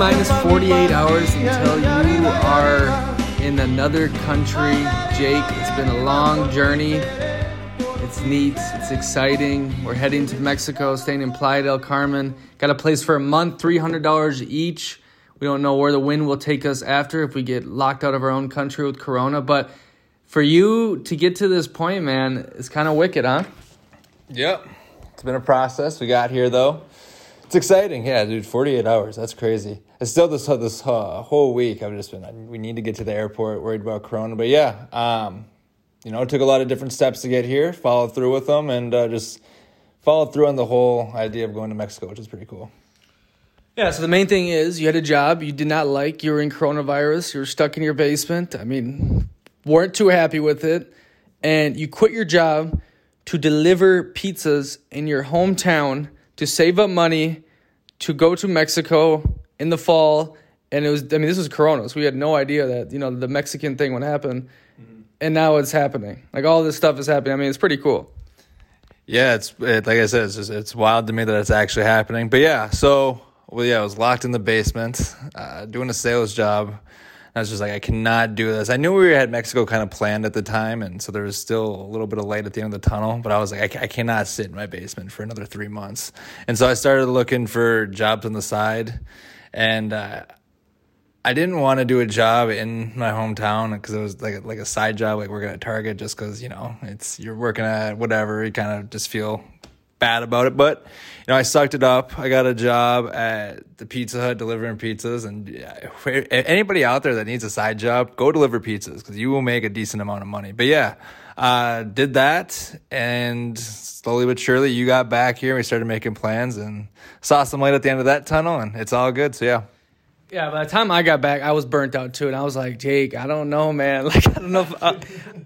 Minus 48 hours until you are in another country. Jake, it's been a long journey. It's neat, it's exciting. We're heading to Mexico, staying in Playa del Carmen. Got a place for a month, $300 each. We don't know where the wind will take us after if we get locked out of our own country with Corona. But for you to get to this point, man, it's kind of wicked, huh? Yep. It's been a process. We got here though. It's exciting. Yeah, dude, 48 hours. That's crazy. It's still this this uh, whole week I've just been we need to get to the airport, worried about corona. But yeah, um, you know, it took a lot of different steps to get here, followed through with them and uh, just followed through on the whole idea of going to Mexico, which is pretty cool. Yeah, so the main thing is you had a job you did not like, you were in coronavirus, you were stuck in your basement. I mean, weren't too happy with it, and you quit your job to deliver pizzas in your hometown to save up money to go to Mexico in the fall. And it was, I mean, this was Corona, so we had no idea that, you know, the Mexican thing would happen. Mm-hmm. And now it's happening. Like all this stuff is happening. I mean, it's pretty cool. Yeah, it's it, like I said, it's just, it's wild to me that it's actually happening. But yeah, so well, yeah, I was locked in the basement, uh, doing a sales job. I was just like, I cannot do this. I knew we had Mexico kind of planned at the time, and so there was still a little bit of light at the end of the tunnel. But I was like, I, I cannot sit in my basement for another three months. And so I started looking for jobs on the side, and uh, I didn't want to do a job in my hometown because it was like like a side job, like working at Target, just because you know it's you're working at whatever. You kind of just feel bad about it, but you know, I sucked it up. I got a job at the Pizza Hut delivering pizzas, and yeah, anybody out there that needs a side job, go deliver pizzas because you will make a decent amount of money. But yeah, uh, did that, and slowly but surely, you got back here. We started making plans and saw some light at the end of that tunnel, and it's all good. So yeah. Yeah, by the time I got back, I was burnt out too, and I was like, Jake, I don't know, man. Like, I don't know if I,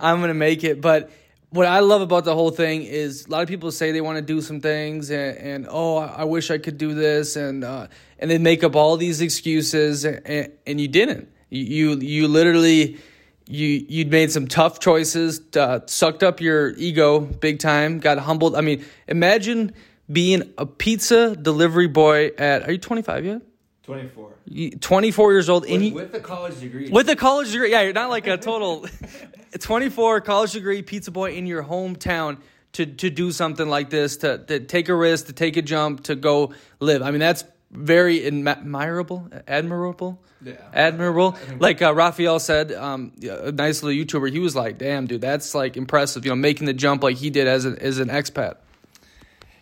I'm gonna make it, but what I love about the whole thing is a lot of people say they want to do some things and, and oh I wish I could do this and uh, and they make up all these excuses and, and you didn't you you literally you you'd made some tough choices uh, sucked up your ego big time got humbled. I mean imagine being a pizza delivery boy at are you 25 yet? 24 24 years old with, with the college degree. With the college degree yeah you're not like a total 24 college degree pizza boy in your hometown to to do something like this to, to take a risk to take a jump to go live. I mean that's very admirable admirable yeah admirable like uh, raphael said um, a nice little youtuber he was like damn dude that's like impressive you know making the jump like he did as, a, as an expat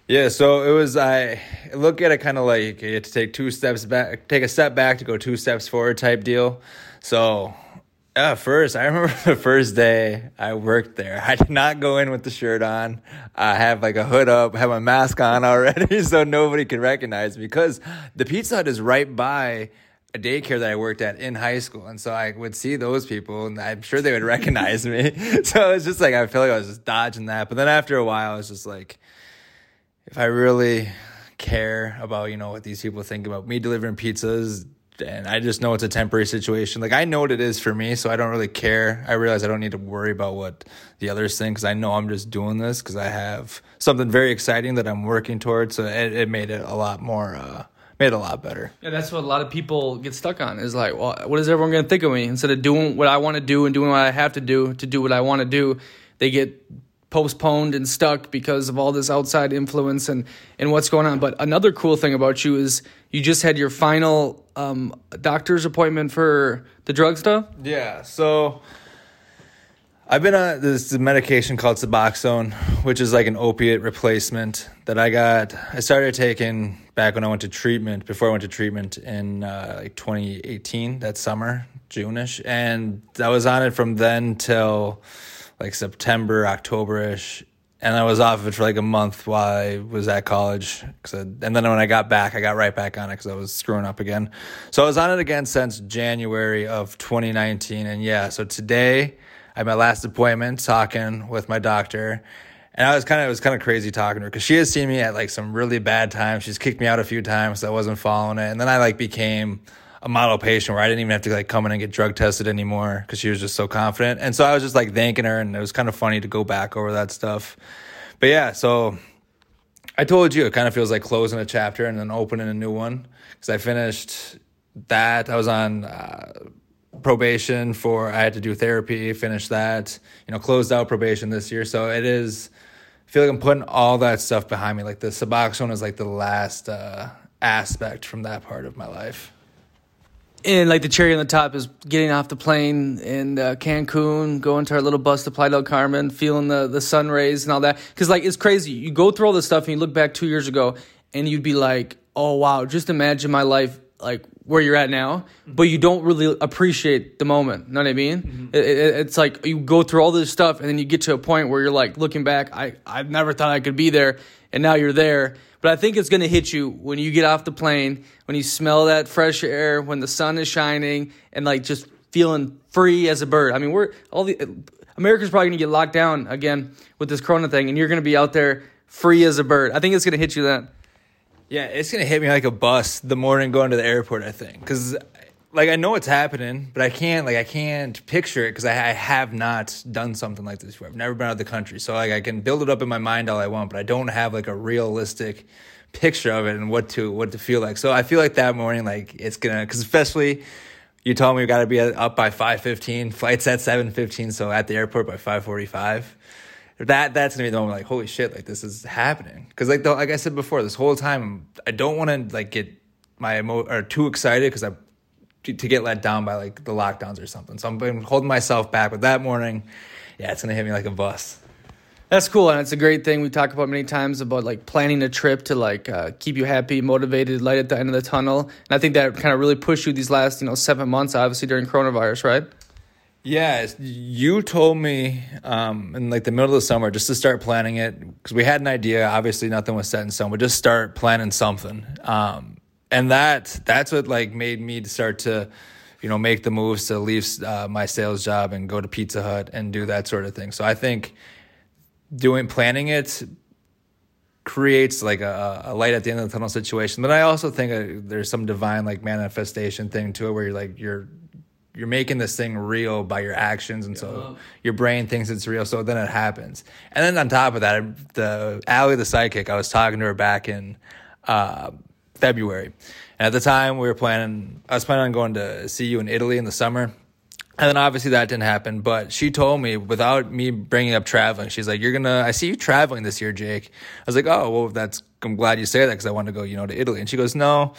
yeah, so it was. I look at it kind of like you have to take two steps back, take a step back to go two steps forward type deal. So yeah, first, I remember the first day I worked there. I did not go in with the shirt on. I have like a hood up, have my mask on already, so nobody could recognize me because the Pizza Hut is right by a daycare that I worked at in high school. And so I would see those people and I'm sure they would recognize me. so it's just like, I feel like I was just dodging that. But then after a while, I was just like, if I really care about, you know, what these people think about me delivering pizzas, and I just know it's a temporary situation. Like I know what it is for me, so I don't really care. I realize I don't need to worry about what the others think because I know I'm just doing this because I have something very exciting that I'm working towards. So it, it made it a lot more, uh, made a lot better. Yeah, that's what a lot of people get stuck on. Is like, well, what is everyone going to think of me? Instead of doing what I want to do and doing what I have to do to do what I want to do, they get postponed and stuck because of all this outside influence and, and what's going on. But another cool thing about you is you just had your final um, doctor's appointment for the drug stuff. Yeah. So I've been on this medication called Suboxone, which is like an opiate replacement that I got. I started taking back when I went to treatment, before I went to treatment in uh, like 2018, that summer, June-ish. And I was on it from then till like September, October ish. And I was off of it for like a month while I was at college. I, and then when I got back, I got right back on it because I was screwing up again. So I was on it again since January of 2019. And yeah, so today I had my last appointment talking with my doctor. And I was kind of, it was kind of crazy talking to her because she has seen me at like some really bad times. She's kicked me out a few times. So I wasn't following it. And then I like became a model patient where I didn't even have to like come in and get drug tested anymore because she was just so confident. And so I was just like thanking her, and it was kind of funny to go back over that stuff. But yeah, so I told you it kind of feels like closing a chapter and then opening a new one because I finished that. I was on uh, probation for I had to do therapy, finish that. You know, closed out probation this year, so it is. I feel like I'm putting all that stuff behind me. Like the Suboxone is like the last uh, aspect from that part of my life. And like the cherry on the top is getting off the plane in uh, Cancun, going to our little bus to Playa del Carmen, feeling the the sun rays and all that. Because like it's crazy. You go through all this stuff and you look back two years ago, and you'd be like, "Oh wow, just imagine my life like where you're at now." Mm-hmm. But you don't really appreciate the moment. Know what I mean? Mm-hmm. It, it, it's like you go through all this stuff, and then you get to a point where you're like looking back, "I I never thought I could be there," and now you're there but I think it's going to hit you when you get off the plane, when you smell that fresh air, when the sun is shining, and like just feeling free as a bird. I mean, we're all the America's probably going to get locked down again with this Corona thing, and you're going to be out there free as a bird. I think it's going to hit you then. Yeah, it's to hit me like a bus the morning going to the airport. I think because like I know it's happening, but I can't like I can't picture it because I, I, have not done something like this before. I've never been out of the country, so like I can build it up in my mind all I want, but I don't have like a realistic picture of it and what to what to feel like. So I feel like that morning, like it's gonna because especially you told me we got to be up by five fifteen, flights at seven fifteen, so at the airport by five forty five. That that's gonna be the moment like holy shit, like this is happening because like the, like I said before, this whole time I don't want to like get my emo or too excited because I to, to get let down by like the lockdowns or something. So I'm holding myself back. But that morning, yeah, it's gonna hit me like a bus. That's cool, and it's a great thing we talk about many times about like planning a trip to like uh, keep you happy, motivated, light at the end of the tunnel. And I think that kind of really pushed you these last you know seven months, obviously during coronavirus, right? Yeah, you told me um, in like the middle of the summer just to start planning it because we had an idea. Obviously, nothing was set in stone, but just start planning something. Um, and that that's what like made me start to you know make the moves to leave uh, my sales job and go to Pizza Hut and do that sort of thing. So I think doing planning it creates like a, a light at the end of the tunnel situation. But I also think uh, there's some divine like manifestation thing to it where you're like you're you're making this thing real by your actions and so your brain thinks it's real so then it happens and then on top of that the Allie the psychic I was talking to her back in uh, February. And at the time, we were planning, I was planning on going to see you in Italy in the summer. And then obviously that didn't happen. But she told me without me bringing up traveling, she's like, "You're gonna, I see you traveling this year, Jake." I was like, "Oh, well, that's. I'm glad you say that because I want to go, you know, to Italy." And she goes, "No,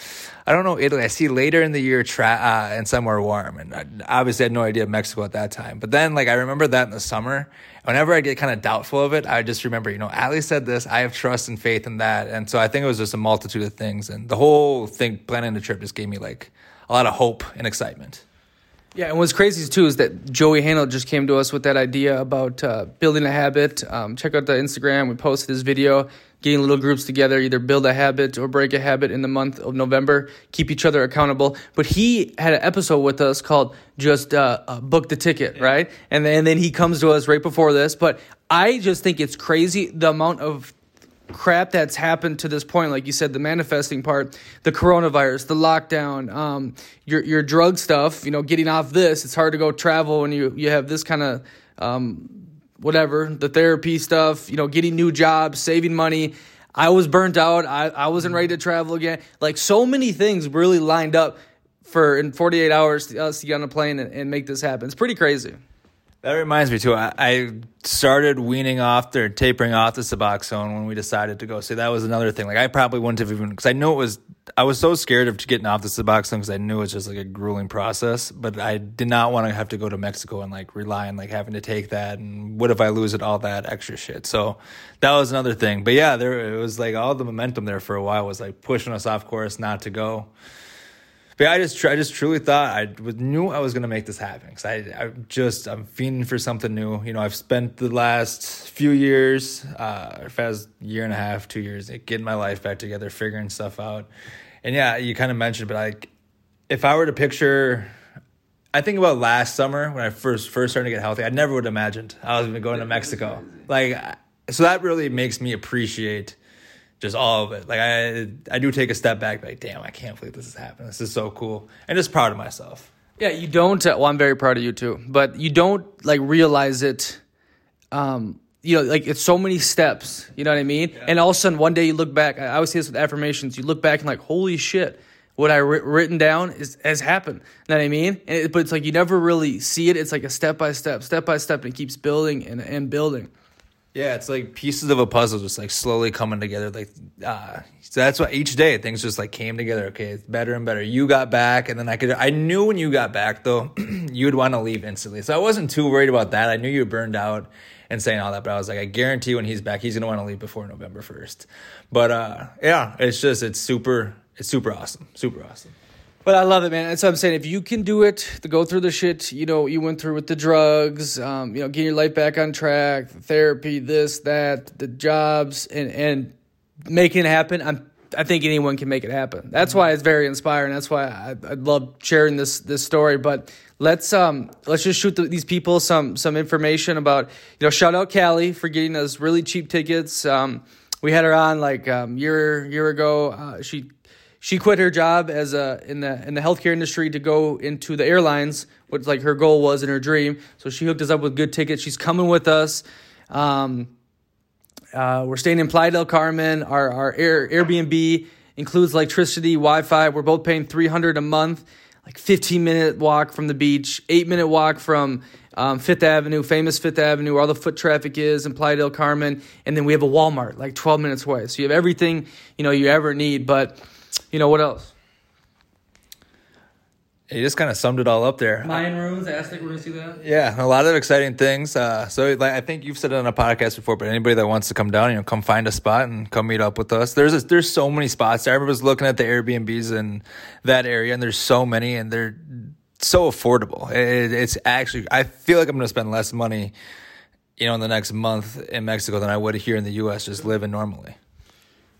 I don't know Italy. I see later in the year tra- uh, and somewhere warm." And I obviously had no idea of Mexico at that time. But then, like, I remember that in the summer. Whenever I get kind of doubtful of it, I just remember, you know, Ali said this. I have trust and faith in that. And so I think it was just a multitude of things. And the whole thing, planning the trip, just gave me like a lot of hope and excitement. Yeah, and what's crazy too is that Joey Handel just came to us with that idea about uh, building a habit. Um, check out the Instagram. We posted this video, getting little groups together, either build a habit or break a habit in the month of November, keep each other accountable. But he had an episode with us called just uh, uh, book the ticket, yeah. right? And then, and then he comes to us right before this. But I just think it's crazy the amount of crap that's happened to this point, like you said, the manifesting part, the coronavirus, the lockdown, um, your your drug stuff, you know, getting off this. It's hard to go travel when you you have this kind of um, whatever, the therapy stuff, you know, getting new jobs, saving money. I was burnt out. I, I wasn't ready to travel again. Like so many things really lined up for in 48 hours to us to get on a plane and, and make this happen. It's pretty crazy. That reminds me too. I, started weaning off or tapering off the Suboxone when we decided to go. So that was another thing. Like I probably wouldn't have even because I knew it was. I was so scared of getting off the Suboxone because I knew it was just like a grueling process. But I did not want to have to go to Mexico and like rely on like having to take that. And what if I lose it? All that extra shit. So that was another thing. But yeah, there it was like all the momentum there for a while was like pushing us off course not to go. But I just, I just truly thought I knew I was gonna make this happen because I, I just, I'm fiending for something new. You know, I've spent the last few years, uh, past year and a half, two years, getting my life back together, figuring stuff out. And yeah, you kind of mentioned, but like, if I were to picture, I think about last summer when I first first started to get healthy. I never would have imagined I was going to Mexico. Like, so that really makes me appreciate just all of it. Like I, I do take a step back. Like, damn, I can't believe this is happening. This is so cool, and just proud of myself. Yeah, you don't. Uh, well, I'm very proud of you too, but you don't like realize it. Um, you know, like it's so many steps. You know what I mean? Yeah. And all of a sudden, one day you look back. I always say this with affirmations. You look back and like, holy shit, what I writ- written down is has happened. You know what I mean? And it, but it's like you never really see it. It's like a step by step, step by step, and it keeps building and, and building. Yeah, it's like pieces of a puzzle just like slowly coming together. Like, uh, so that's why each day things just like came together. Okay, it's better and better. You got back, and then I could. I knew when you got back though, you would want to leave instantly. So I wasn't too worried about that. I knew you were burned out and saying all that, but I was like, I guarantee when he's back, he's gonna want to leave before November first. But uh, yeah, it's just it's super, it's super awesome, super awesome. But I love it, man. That's what I'm saying. If you can do it, to go through the shit, you know, you went through with the drugs, um, you know, getting your life back on track, therapy, this, that, the jobs, and and making it happen. I'm, I think anyone can make it happen. That's why it's very inspiring. That's why I, I love sharing this this story. But let's um let's just shoot the, these people some some information about you know shout out Callie for getting us really cheap tickets. Um, we had her on like um year year ago. Uh, she she quit her job as a in the in the healthcare industry to go into the airlines, what like her goal was in her dream. So she hooked us up with good tickets. She's coming with us. Um, uh, we're staying in Playa del Carmen. Our our Air, Airbnb includes electricity, Wi-Fi. We're both paying three hundred a month. Like fifteen minute walk from the beach, eight minute walk from um, Fifth Avenue, famous Fifth Avenue, where all the foot traffic is in Playa del Carmen, and then we have a Walmart like twelve minutes away. So you have everything you know you ever need. But you know what else? You just kind of summed it all up there. Mayan ruins, Aztec. We're gonna see that. Yeah, a lot of exciting things. Uh, so, like, I think you've said it on a podcast before, but anybody that wants to come down, you know, come find a spot and come meet up with us. There's a, there's so many spots. I was looking at the Airbnbs in that area, and there's so many, and they're so affordable. It, it's actually, I feel like I'm going to spend less money, you know, in the next month in Mexico than I would here in the U.S. just living normally.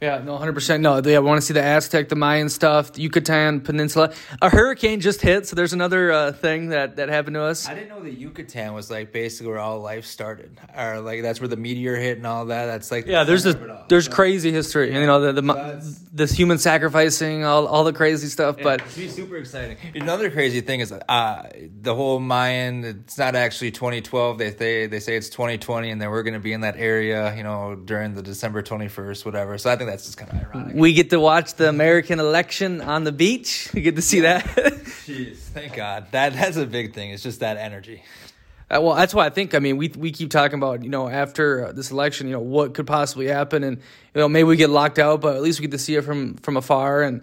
Yeah, no, hundred percent. No, they want to see the Aztec, the Mayan stuff, the Yucatan Peninsula. A hurricane just hit, so there's another uh, thing that that happened to us. I didn't know that Yucatan was like basically where all life started, or like that's where the meteor hit and all that. That's like Yeah, there's there's crazy history. You know, the the That's- this human sacrificing, all all the crazy stuff. But It'd be super exciting. Another crazy thing is uh, the whole Mayan. It's not actually 2012. They say they say it's 2020, and then we're going to be in that area, you know, during the December 21st, whatever. So I think that's just kind of ironic. we get to watch the American election on the beach. We get to see that. Jeez, thank God. That that's a big thing. It's just that energy. Uh, well, that's why I think. I mean, we we keep talking about you know after uh, this election, you know what could possibly happen, and you know maybe we get locked out, but at least we get to see it from from afar. And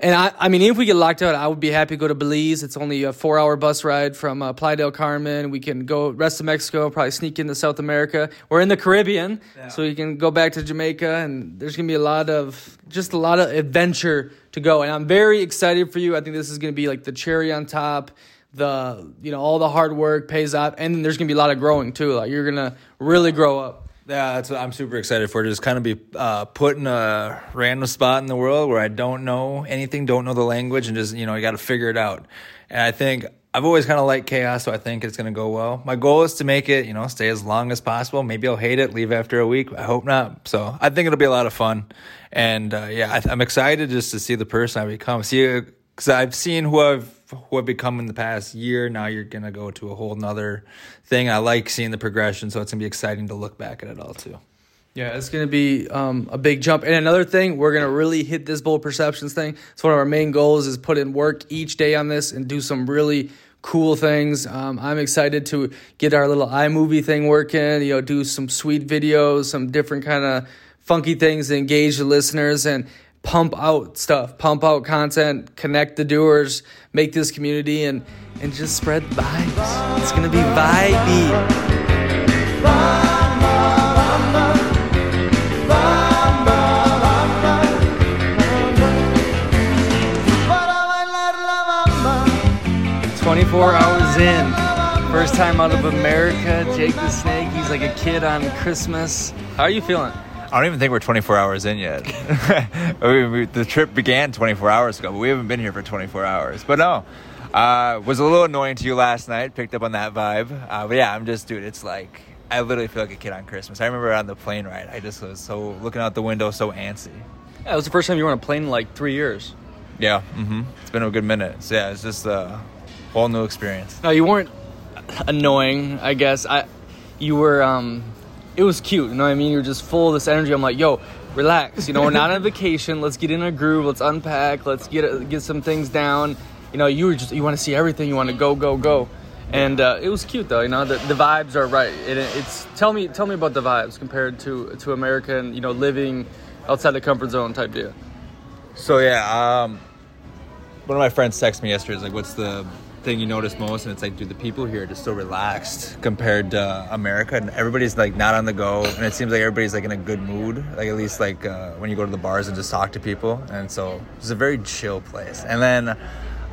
and I I mean, if we get locked out, I would be happy to go to Belize. It's only a four hour bus ride from uh, Playa del Carmen. We can go rest of Mexico, probably sneak into South America. We're in the Caribbean, so we can go back to Jamaica, and there's gonna be a lot of just a lot of adventure to go. And I'm very excited for you. I think this is gonna be like the cherry on top the you know all the hard work pays off and then there's gonna be a lot of growing too like you're gonna really grow up Yeah, that's what I'm super excited for. Just kind of be uh, put in a random spot in the world where I don't know anything, don't know the language, and just you know you got to figure it out. And I think I've always kind of liked chaos, so I think it's gonna go well. My goal is to make it, you know, stay as long as possible. Maybe I'll hate it, leave after a week. I hope not. So I think it'll be a lot of fun. And uh, yeah, I, I'm excited just to see the person I become. See, because I've seen who I've I've become in the past year. Now you're gonna go to a whole nother thing. I like seeing the progression, so it's gonna be exciting to look back at it all too. yeah it's gonna be um, a big jump and another thing we're gonna really hit this bold perceptions thing it's one of our main goals is put in work each day on this and do some really cool things um, i'm excited to get our little imovie thing working you know do some sweet videos some different kind of funky things to engage the listeners and pump out stuff, pump out content, connect the doers, make this community, and and just spread vibes. It's gonna be vibey. Twenty-four hours in, first time out of America. Jake the Snake, he's like a kid on Christmas. How are you feeling? I don't even think we're 24 hours in yet. we, we, the trip began 24 hours ago, but we haven't been here for 24 hours. But no, uh, was a little annoying to you last night. Picked up on that vibe. Uh, but yeah, I'm just, dude. It's like I literally feel like a kid on Christmas. I remember on the plane ride, I just was so looking out the window, so antsy. Yeah, it was the first time you were on a plane in like three years. Yeah, hmm it's been a good minute. So yeah, it's just a whole new experience. No, you weren't annoying. I guess I, you were. um It was cute. You know what I mean? You're just full of this energy. I'm like, yo, relax. You know, we're not on vacation. Let's get in a groove. Let's unpack. Let's get get some things down. You know, you were just you want to see everything. You want to go, go, go. And uh, it was cute though. You know, the, the vibes are right. It, it's tell me tell me about the vibes compared to to America and you know living outside the comfort zone type deal. So yeah, um, one of my friends texted me yesterday. He's like, "What's the thing you notice most?" And it's like, dude, the people here are just so relaxed compared to America, and everybody's like not on the go, and it seems like everybody's like in a good mood. Like at least like uh, when you go to the bars and just talk to people, and so it's a very chill place. And then.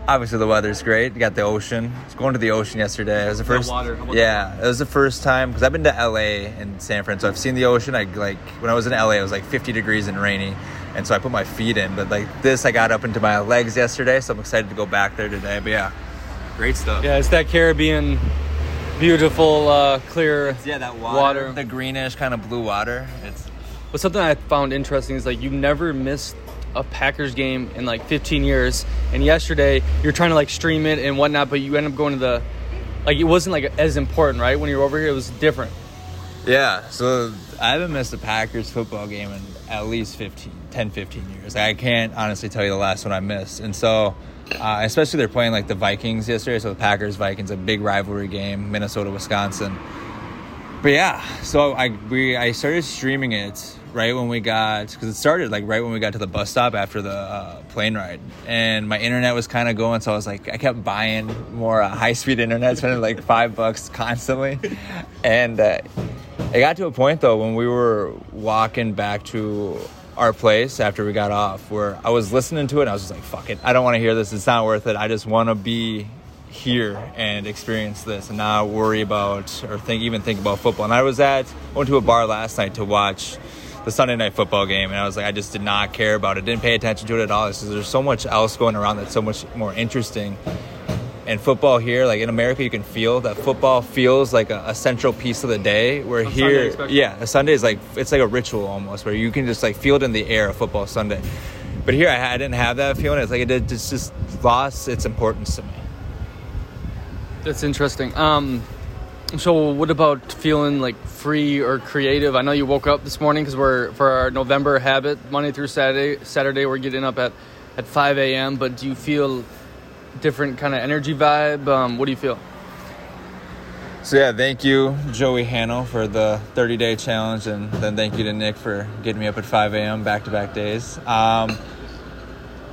Obviously the weather's great. You got the ocean. I was going to the ocean yesterday. It was the first. water. How about yeah, it was the first time because I've been to LA and San Fran, so I've seen the ocean. I like when I was in LA, it was like 50 degrees and rainy, and so I put my feet in. But like this, I got up into my legs yesterday, so I'm excited to go back there today. But yeah, great stuff. Yeah, it's that Caribbean, beautiful, uh, clear. Yeah, that water, water, the greenish kind of blue water. It's But something I found interesting is like you never missed a Packers game in like 15 years, and yesterday you're trying to like stream it and whatnot, but you end up going to the like it wasn't like as important, right? When you were over here, it was different. yeah. So I haven't missed a Packers football game in at least 15, 10, 15 years. I can't honestly tell you the last one I missed, and so. Uh, especially they're playing like the Vikings yesterday, so the Packers Vikings a big rivalry game, Minnesota Wisconsin. But yeah, so I we I started streaming it right when we got because it started like right when we got to the bus stop after the uh, plane ride, and my internet was kind of going, so I was like I kept buying more uh, high speed internet, spending like five bucks constantly, and uh, it got to a point though when we were walking back to our place after we got off where I was listening to it and I was just like fuck it. I don't want to hear this. It's not worth it. I just want to be here and experience this and not worry about or think even think about football. And I was at went to a bar last night to watch the Sunday night football game and I was like I just did not care about it. Didn't pay attention to it at all. Because there's so much else going around that's so much more interesting and football here, like in America, you can feel that football feels like a, a central piece of the day. Where On here, yeah, a Sunday is like it's like a ritual almost, where you can just like feel it in the air of football Sunday. But here, I, I didn't have that feeling. It's like it did, it's just lost its importance to me. That's interesting. Um, so what about feeling like free or creative? I know you woke up this morning because we're for our November habit, Monday through Saturday. Saturday we're getting up at at 5 a.m. But do you feel different kind of energy vibe? Um, what do you feel? So yeah, thank you, Joey Hanno, for the 30 day challenge, and then thank you to Nick for getting me up at 5 a.m. back to back days. Um,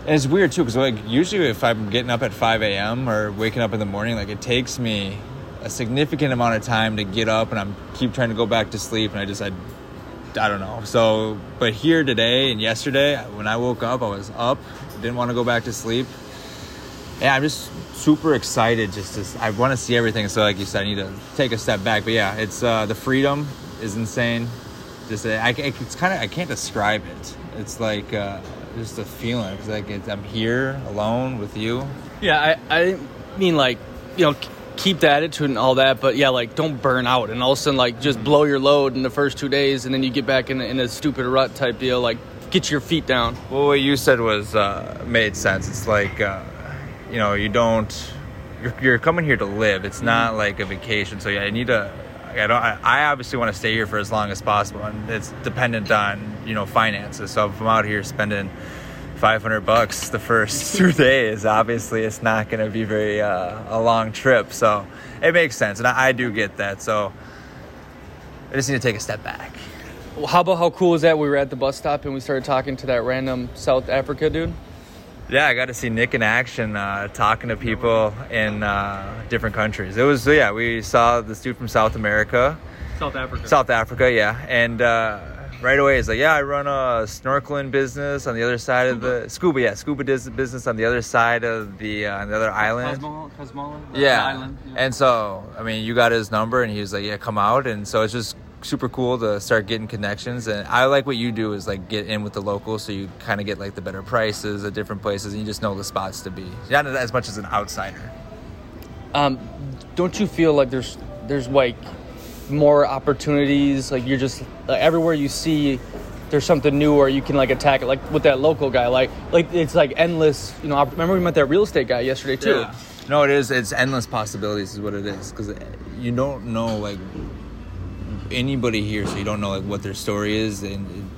and it's weird too, because like usually if I'm getting up at 5 a.m. or waking up in the morning, like it takes me a significant amount of time to get up, and I'm keep trying to go back to sleep, and I just I, I don't know. So, but here today and yesterday, when I woke up, I was up, didn't want to go back to sleep. Yeah, I'm just super excited. Just to, I want to see everything. So, like you said, I need to take a step back. But yeah, it's uh, the freedom is insane. Just uh, I, I- it's kind of I can't describe it. It's like uh, just a feeling. It's like it's, I'm here alone with you. Yeah, I, I mean like, you know, keep the attitude and all that, but yeah, like don't burn out and all of a sudden like just blow your load in the first two days and then you get back in, a- in a stupid rut type deal. Like get your feet down. Well, what you said was uh, made sense. It's like uh, you know you don't you're, you're coming here to live. It's not like a vacation. So yeah, I need to. I don't. I, I obviously want to stay here for as long as possible, and it's dependent on you know finances. So if I'm out here spending 500 bucks the first two days, obviously it's not going to be very uh, a long trip. So it makes sense, and I, I do get that. So I just need to take a step back. Well, How about how cool is that? We were at the bus stop and we started talking to that random South Africa dude. Yeah, I got to see Nick in action, uh, talking to people in uh, different countries. It was yeah, we saw this dude from South America, South Africa. South Africa, yeah, and uh, right away he's like, yeah, I run a snorkeling business on the other side of the scuba, yeah, scuba dis- business on the other side of the uh, on the other island. Cozumel, Cozumel, yeah. Island. And so, I mean, you got his number, and he was like, "Yeah, come out." And so it's just super cool to start getting connections. And I like what you do is like get in with the locals, so you kind of get like the better prices at different places, and you just know the spots to be. Not as much as an outsider. Um, don't you feel like there's there's like more opportunities? Like you're just like, everywhere you see, there's something new, or you can like attack it. Like with that local guy, like like it's like endless. You know, opp- remember we met that real estate guy yesterday too. No, it is. It's endless possibilities, is what it is. Because you don't know like anybody here, so you don't know like what their story is, and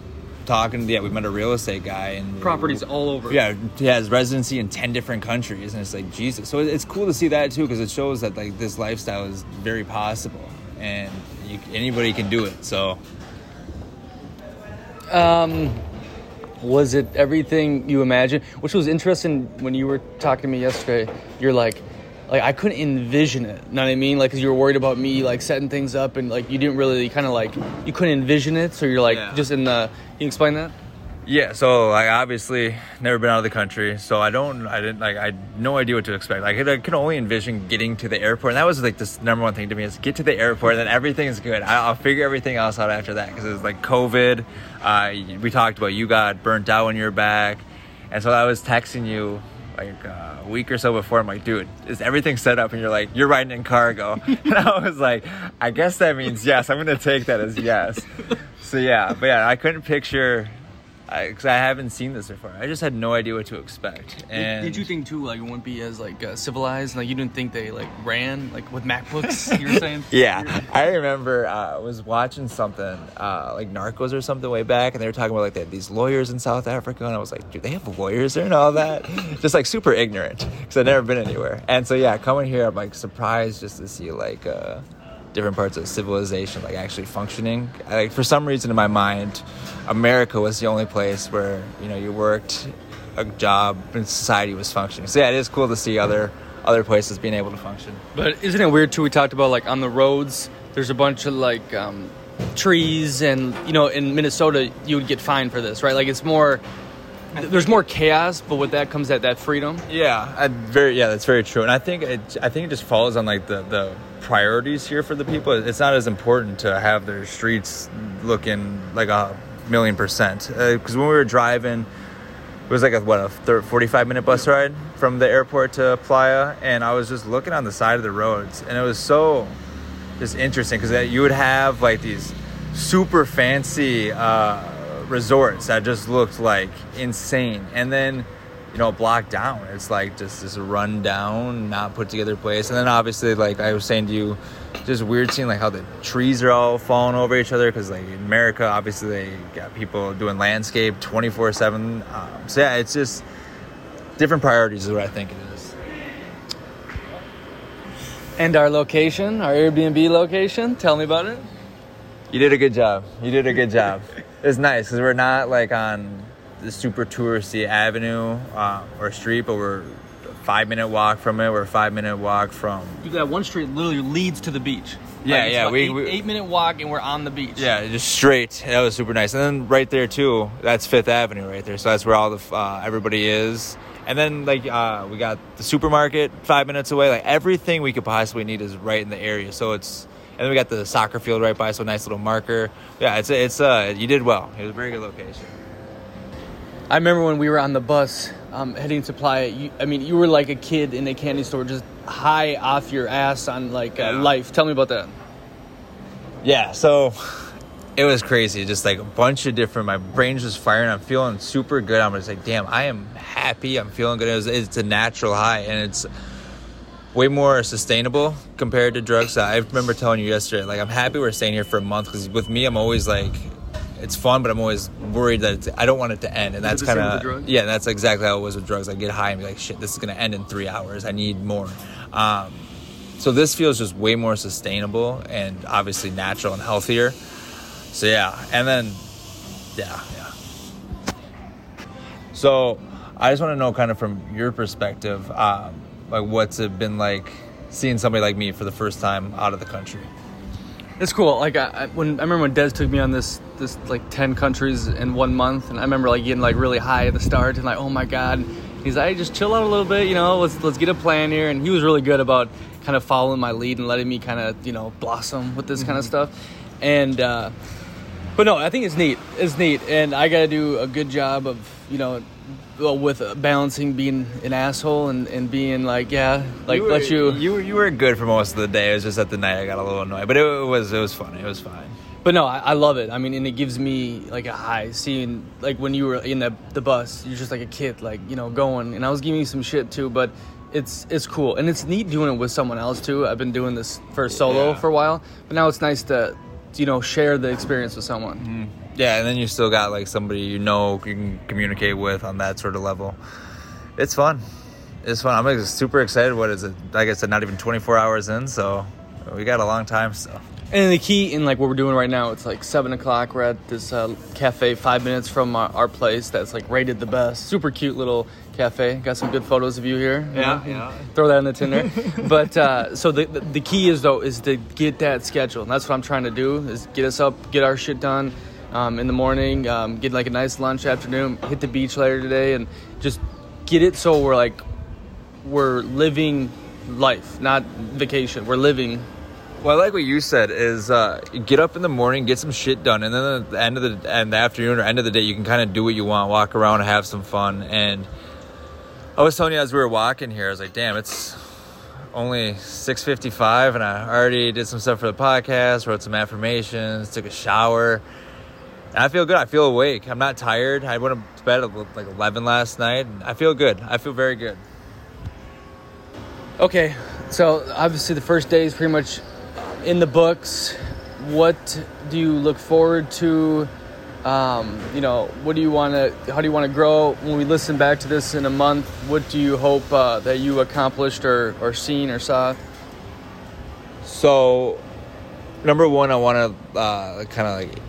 talking. Yeah, we met a real estate guy and Properties all over. Yeah, he has residency in ten different countries, and it's like Jesus. So it's cool to see that too because it shows that like this lifestyle is very possible, and you, anybody can do it. So Um, was it everything you imagined? Which was interesting when you were talking to me yesterday. You're like, like I couldn't envision it. Know what I mean? Like, cause you were worried about me like setting things up, and like you didn't really kind of like you couldn't envision it. So you're like Yeah. just in the. Can you explain that? Yeah, so I obviously never been out of the country, so I don't, I didn't like, I had no idea what to expect. Like, I could only envision getting to the airport, and that was like the number one thing to me is get to the airport, and then everything's good. I, I'll figure everything else out after that because it was like COVID. Uh, we talked about you got burnt out when you were back, and so I was texting you like uh, a week or so before. I'm like, dude, is everything set up? And you're like, you're riding in cargo, and I was like, I guess that means yes. I'm gonna take that as yes. So yeah, but yeah, I couldn't picture because I, haven't seen this before. I just had no idea what to expect. And Did you think too like it wouldn't be as like uh, civilized? Like you didn't think they like ran like with MacBooks? you were saying? Yeah, I remember uh, I was watching something uh, like Narcos or something way back, and they were talking about like they had these lawyers in South Africa, and I was like, do they have lawyers there and all that? just like super ignorant because I'd never been anywhere. And so yeah, coming here, I'm like surprised just to see like. Uh, different parts of civilization like actually functioning like for some reason in my mind america was the only place where you know you worked a job and society was functioning so yeah it is cool to see other other places being able to function But isn't it weird too? We talked about like on the roads. There's a bunch of like um, trees, and you know, in Minnesota, you would get fined for this, right? Like it's more. There's more chaos, but with that comes that that freedom. Yeah, I, very yeah, that's very true. And I think it, I think it just falls on like the the priorities here for the people. It's not as important to have their streets looking like a million percent because when we were driving, it was like a what a thir 45 minute bus ride from the airport to Playa, and I was just looking on the side of the roads, and it was so just interesting because you would have like these super fancy uh, resorts that just looked like insane, and then you know block down, it's like just this run down, not put together place, and then obviously like I was saying to you, just weird seeing like how the trees are all falling over each other because like in America, obviously they got people doing landscape 24 seven. Um, so yeah, it's just different priorities is what I think it is. And our location, our Airbnb location. Tell me about it. You did a good job. You did a good job. It's nice because we're not like on the super touristy avenue uh, or street, but we're a five minute walk from it. We're a five minute walk from. Got one street literally leads to the beach. Yeah, it's yeah, we- eight, we- eight minute walk, and we're on the beach. Yeah, just straight. That was super nice. And then right there too, that's Fifth Avenue right there. So that's where all the uh, everybody is. And then like uh, we got the supermarket five minutes away. Like everything we could possibly need is right in the area. So it's and then we got the soccer field right by. So a nice little marker. Yeah, it's it's uh you did well. It was a very good location. I remember when we were on the bus um, heading to Playa. You, I mean, you were like a kid in a candy store, just high off your ass on like uh, Yeah. life. Tell me about that. Yeah, so it was crazy. Just like a bunch of different. My brain's just firing. I'm feeling super good. I'm just like, damn, I am happy. I'm feeling good. It was, it's a natural high, and it's way more sustainable compared to drugs. I remember telling you yesterday, like I'm happy we're staying here for a month because with me, I'm always like. It's fun, but I'm always worried that it's, I don't want it to end, and that's kind of yeah, that's exactly how it was with drugs. I get high and be like, shit, this is gonna end in three hours. I need more. Um, so this feels just way more sustainable and obviously natural and healthier. So yeah, and then yeah, yeah. So I just want to know, kind of from your perspective, um, like what's it been like seeing somebody like me for the first time out of the country? It's cool. Like I, I- when I remember when Des took me on this this like ten countries in one month, and I remember like getting like really high at the start and like oh my god. He's like, hey, just chill out a little bit, you know. Let's let's get a plan here, and he was really good about kind of following my lead and letting me kind of you know blossom with this kind of stuff. And uh, but no, I think it's neat. It's neat, and I got to do a good job of you know. Well, with uh, balancing being an asshole and, and being like yeah like were, let you you were- you were good for most of the day. It was just at the night I got a little annoyed, but it, was it was funny. It was fine. But no, I, I love it. I mean, and it gives me like a high seeing like when you were in the the bus, you're just like a kid, like you know, going. And I was giving you some shit too, but it's it's cool and it's neat doing it with someone else too. I've been doing this for solo Yeah. for a while, but now it's nice to you know share the experience with someone. Mm-hmm. Yeah, and then you still got like somebody you know you can communicate with on that sort of level. It's fun. It's fun. I'm like, super excited. What is it? Like I said, not even 24 hours in, so we got a long time still. And the key in like what we're doing right now, it's like seven o'clock. We're at this uh, cafe five minutes from our, our place that's like rated the best. Super cute little cafe. Got some good photos of you here. Yeah, yeah. Throw that in the Tinder. but uh, so the, the the key is though is to get that schedule. And that's what I'm trying to do is get us up, get our shit done. Um, in the morning, um, get like a nice lunch afternoon, hit the beach later today, and just get it so we're like we're living life, not vacation. We're living Well, I like what you said is uh, get up in the morning, get some shit done, and then at the end of the and the afternoon or end of the day, you can kind of do what you want, walk around, have some fun. And I was telling you as we were walking here, I was like, damn, it's only six fifty five, and I already did some stuff for the podcast, wrote some affirmations, took a shower. And I feel good. I feel awake. I'm not tired. I went to bed at like 11 last night. I feel good. I feel very good. Okay, so obviously the first day is pretty much in the books. What do you look forward to? Um, you know, what do you want to? How do you want to grow? When we listen back to this in a month, what do you hope uh, that you accomplished or or seen or saw? So, number one, I want to uh, kind of like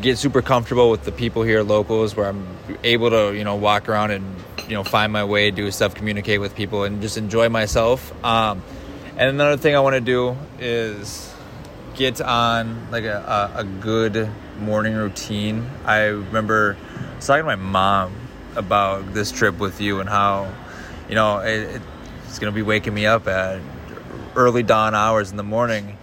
get super comfortable with the people here, locals, where I'm able to, you know, walk around and, you know, find my way, do stuff, communicate with people, and just enjoy myself. Um, and another thing I want to do is get on like a, a, a good morning routine. I remember talking to my mom about this trip with you and how, you know, it, it's going to be waking me up at early dawn hours in the morning.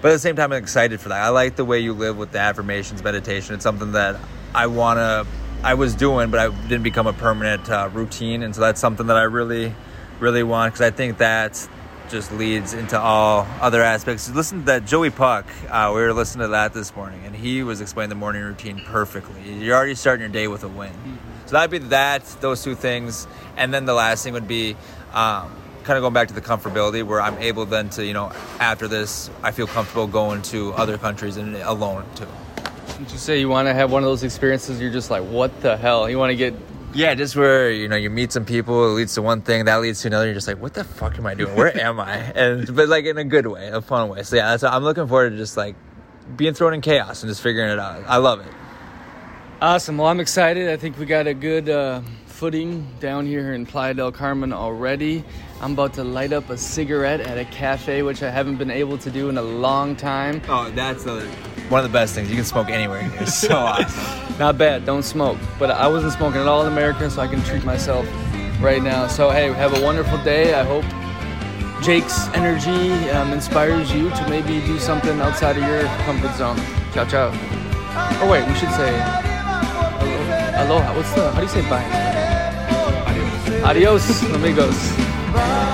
But at the same time, I'm excited for that. I like the way you live with the affirmations, meditation. It's something that I want to, I was doing, but I didn't become a permanent uh, routine. And so that's something that I really, really want because I think that just leads into all other aspects. Listen to that Joey Puck. Uh, we were listening to that this morning, and he was explaining the morning routine perfectly. You're already starting your day with a win. So that'd be that, those two things, and then the last thing would be um, kind of going back to the comfortability, where I'm able then to, you know, after this, I feel comfortable going to other countries and alone too. Did you say you want to have one of those experiences? You're just like, what the hell? You want to get Yeah, just where you know you meet some people, it leads to one thing, that leads to another. You're just like, what the fuck am I doing? Where am I? And but like in a good way, a fun way. So yeah, that's, I'm looking forward to just like being thrown in chaos and just figuring it out. I love it. Awesome. Well, I'm excited. I think we got a good uh, footing down here in Playa del Carmen already. I'm about to light up a cigarette at a cafe, which I haven't been able to do in a long time. Oh, that's the, one of the best things. You can smoke anywhere. here. It's so awesome. Not bad. Don't smoke. But I wasn't smoking at all in America, so I can treat myself right now. So, hey, have a wonderful day. I hope Jake's energy um, inspires you to maybe do something outside of your comfort zone. Ciao, ciao. Or wait, we should say aloha. Aloha. What's the, how do you say bye? Adios, amigos above.